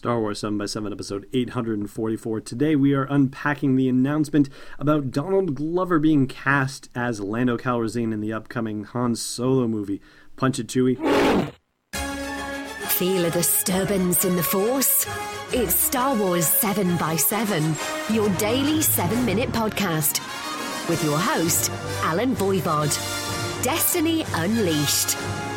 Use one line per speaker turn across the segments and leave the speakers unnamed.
Star Wars 7 by 7 episode 844. Today we are unpacking the announcement about Donald Glover being cast as Lando Calrissian in the upcoming Han Solo movie. Punch it, Chewie.
Feel a disturbance in the Force? It's Star Wars 7 by 7 your daily 7 minute podcast. With your host, Allen Voivod. Destiny Unleashed.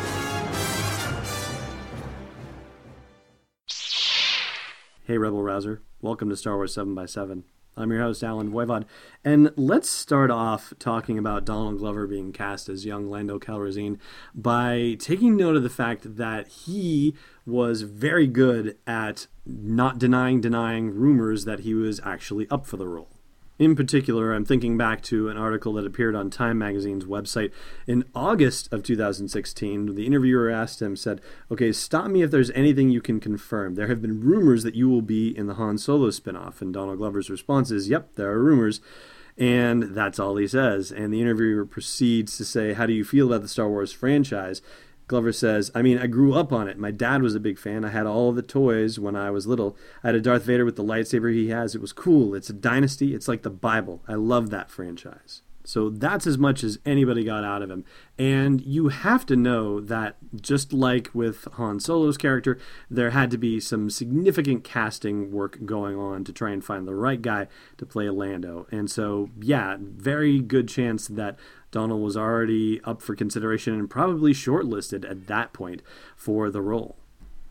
Hey, Rebel Rouser. Welcome to Star Wars 7 by 7 I'm your host, Allen Voivod. And let's start off talking about Donald Glover being cast as young Lando Calrissian by taking note of the fact that he was very good at not denying, denying rumors that he was actually up for the role. In particular, I'm thinking back to an article that appeared on Time Magazine's website in August of 2016. The interviewer asked him, said, Okay, stop me if there's anything you can confirm. There have been rumors that you will be in the Han Solo spinoff. And Donald Glover's response is, Yep, there are rumors. And that's all he says. And the interviewer proceeds to say, How do you feel about the Star Wars franchise? Glover says, I mean, I grew up on it. My dad was a big fan. I had all the toys when I was little. I had a Darth Vader with the lightsaber he has. It was cool. It's a dynasty. It's like the Bible. I love that franchise. So that's as much as anybody got out of him. And you have to know that just like with Han Solo's character, there had to be some significant casting work going on to try and find the right guy to play Lando. And so, yeah, very good chance that Donald was already up for consideration and probably shortlisted at that point for the role.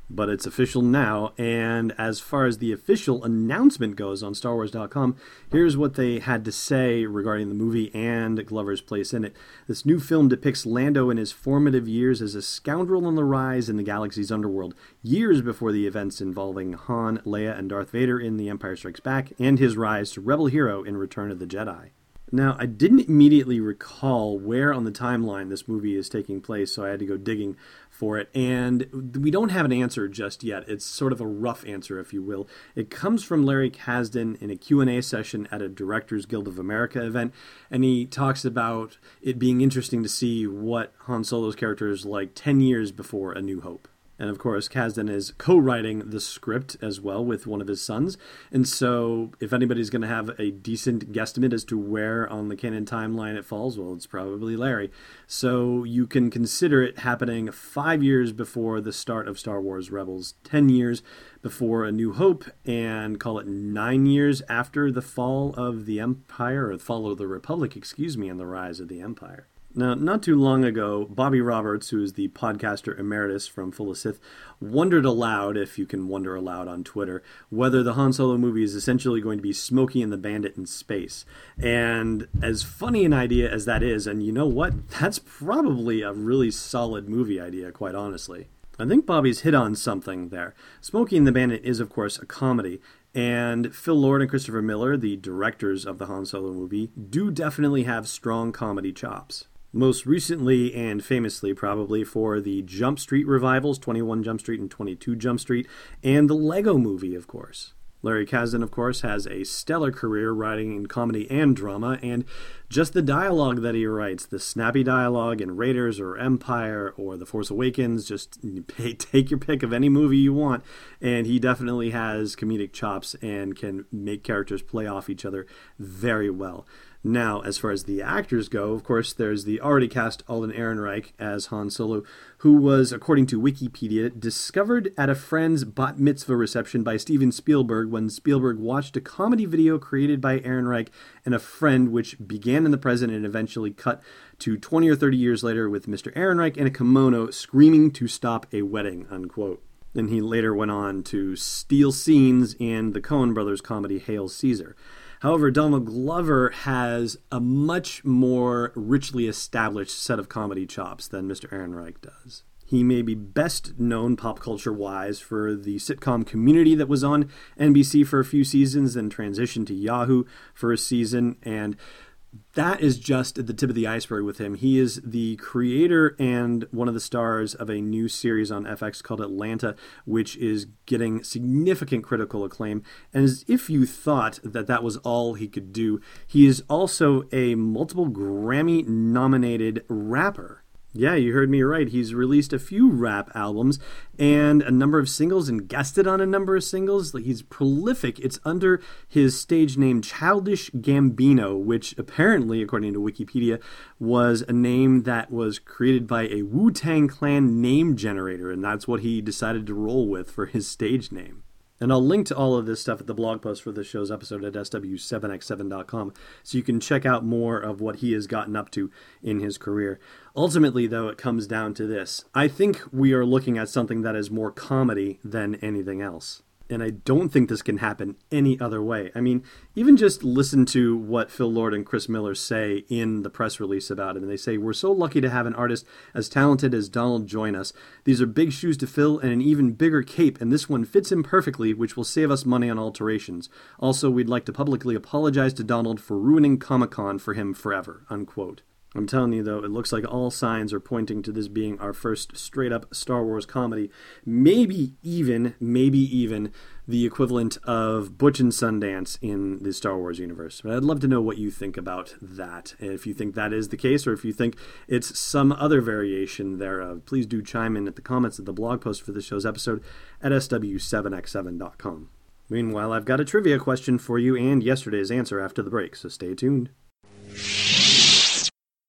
But it's official now, and as far as the official announcement goes on StarWars.com, here's what they had to say regarding the movie and Glover's place in it. This new film depicts Lando in his formative years as a scoundrel on the rise in the galaxy's underworld, years before the events involving Han, Leia, and Darth Vader in The Empire Strikes Back, and his rise to rebel hero in Return of the Jedi. Now, I didn't immediately recall where on the timeline this movie is taking place, so I had to go digging for it. And we don't have an answer just yet. It's sort of a rough answer, if you will. It comes from Larry Kasdan in a Q&A session at a Directors Guild of America event, and he talks about it being interesting to see what Han Solo's character is like 10 years before A New Hope. And of course, Kasdan is co writing the script as well with one of his sons. And so, if anybody's going to have a decent guesstimate as to where on the canon timeline it falls, well, it's probably Larry. So, you can consider it happening five years before the start of Star Wars Rebels, 10 years before A New Hope, and call it nine years after the fall of the Empire, or the fall of the Republic, excuse me, and the rise of the Empire. Now, not too long ago, Bobby Roberts, who is the podcaster emeritus from Full of Sith, wondered aloud, if you can wonder aloud on Twitter, whether the Han Solo movie is essentially going to be Smokey and the Bandit in space. And as funny an idea as that is, and you know what? That's probably a really solid movie idea, quite honestly. I think Bobby's hit on something there. Smokey and the Bandit is, of course, a comedy, and Phil Lord and Christopher Miller, the directors of the Han Solo movie, do definitely have strong comedy chops most recently and famously probably for the Jump Street revivals 21 Jump Street and 22 Jump Street, and the Lego movie, of course. Larry Kasdan, of course, has a stellar career writing in comedy and drama, and just the dialogue that he writes, the snappy dialogue in Raiders or Empire or The Force Awakens, just pay, take your pick of any movie you want, and he definitely has comedic chops and can make characters play off each other very well. Now, as far as the actors go, of course, there's the already cast Alden Ehrenreich as Han Solo, who was, according to Wikipedia, discovered at a friend's bat mitzvah reception by Steven Spielberg when Spielberg watched a comedy video created by Ehrenreich and a friend, which began in the present and eventually cut to 20 or 30 years later with Mr. Ehrenreich in a kimono screaming to stop a wedding, unquote. Then he later went on to steal scenes in the Coen brothers comedy Hail Caesar. However, Donald Glover has a much more richly established set of comedy chops than Mr. Ehrenreich does. He may be best known pop culture wise for the sitcom Community that was on NBC for a few seasons, then transitioned to Yahoo for a season, and that is just at the tip of the iceberg with him. He is the creator and one of the stars of a new series on FX called Atlanta, which is getting significant critical acclaim. And as if you thought that that was all he could do, he is also a multiple Grammy nominated rapper. Yeah, you heard me right. He's released a few rap albums and a number of singles and guested on a number of singles. He's prolific. It's under his stage name Childish Gambino, which apparently, according to Wikipedia, was a name that was created by a Wu Tang Clan name generator, and that's what he decided to roll with for his stage name. And I'll link to all of this stuff at the blog post for this show's episode at sw7x7.com so you can check out more of what he has gotten up to in his career. Ultimately, though, it comes down to this I think we are looking at something that is more comedy than anything else and I don't think this can happen any other way. I mean, even just listen to what Phil Lord and Chris Miller say in the press release about him. And they say, We're so lucky to have an artist as talented as Donald join us. These are big shoes to fill and an even bigger cape, and this one fits him perfectly, which will save us money on alterations. Also, we'd like to publicly apologize to Donald for ruining Comic Con for him forever. Unquote. I'm telling you, though, it looks like all signs are pointing to this being our first straight up Star Wars comedy. Maybe even, maybe even the equivalent of Butch and Sundance in the Star Wars universe. But I'd love to know what you think about that. If you think that is the case, or if you think it's some other variation thereof, please do chime in at the comments of the blog post for this show's episode at sw7x7.com. Meanwhile, I've got a trivia question for you and yesterday's answer after the break, so stay tuned.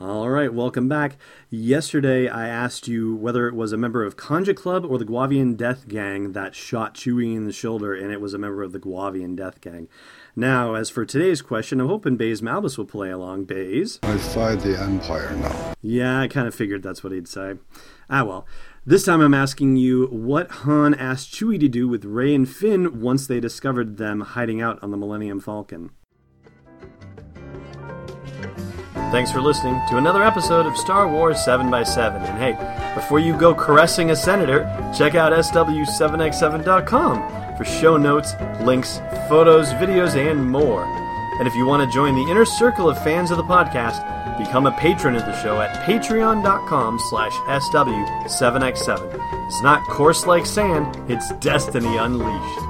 All right, welcome back. Yesterday, I asked you whether it was a member of Kanja Club or the Guavian Death Gang that shot Chewie in the shoulder, and it was a member of the Guavian Death Gang. Now, as for today's question, I'm hoping Baze Malbus will play along. Baze?
I fight the Empire now.
Yeah, I kind of figured that's what he'd say. Ah, well. This time I'm asking you what Han asked Chewie to do with Rey and Finn once they discovered them hiding out on the Millennium Falcon. Thanks for listening to another episode of Star Wars 7x7. And hey, before you go caressing a senator, check out SW7x7.com for show notes, links, photos, videos, and more. And if you want to join the inner circle of fans of the podcast, become a patron of the show at patreon.com slash SW7x7. It's not coarse like sand, it's destiny unleashed.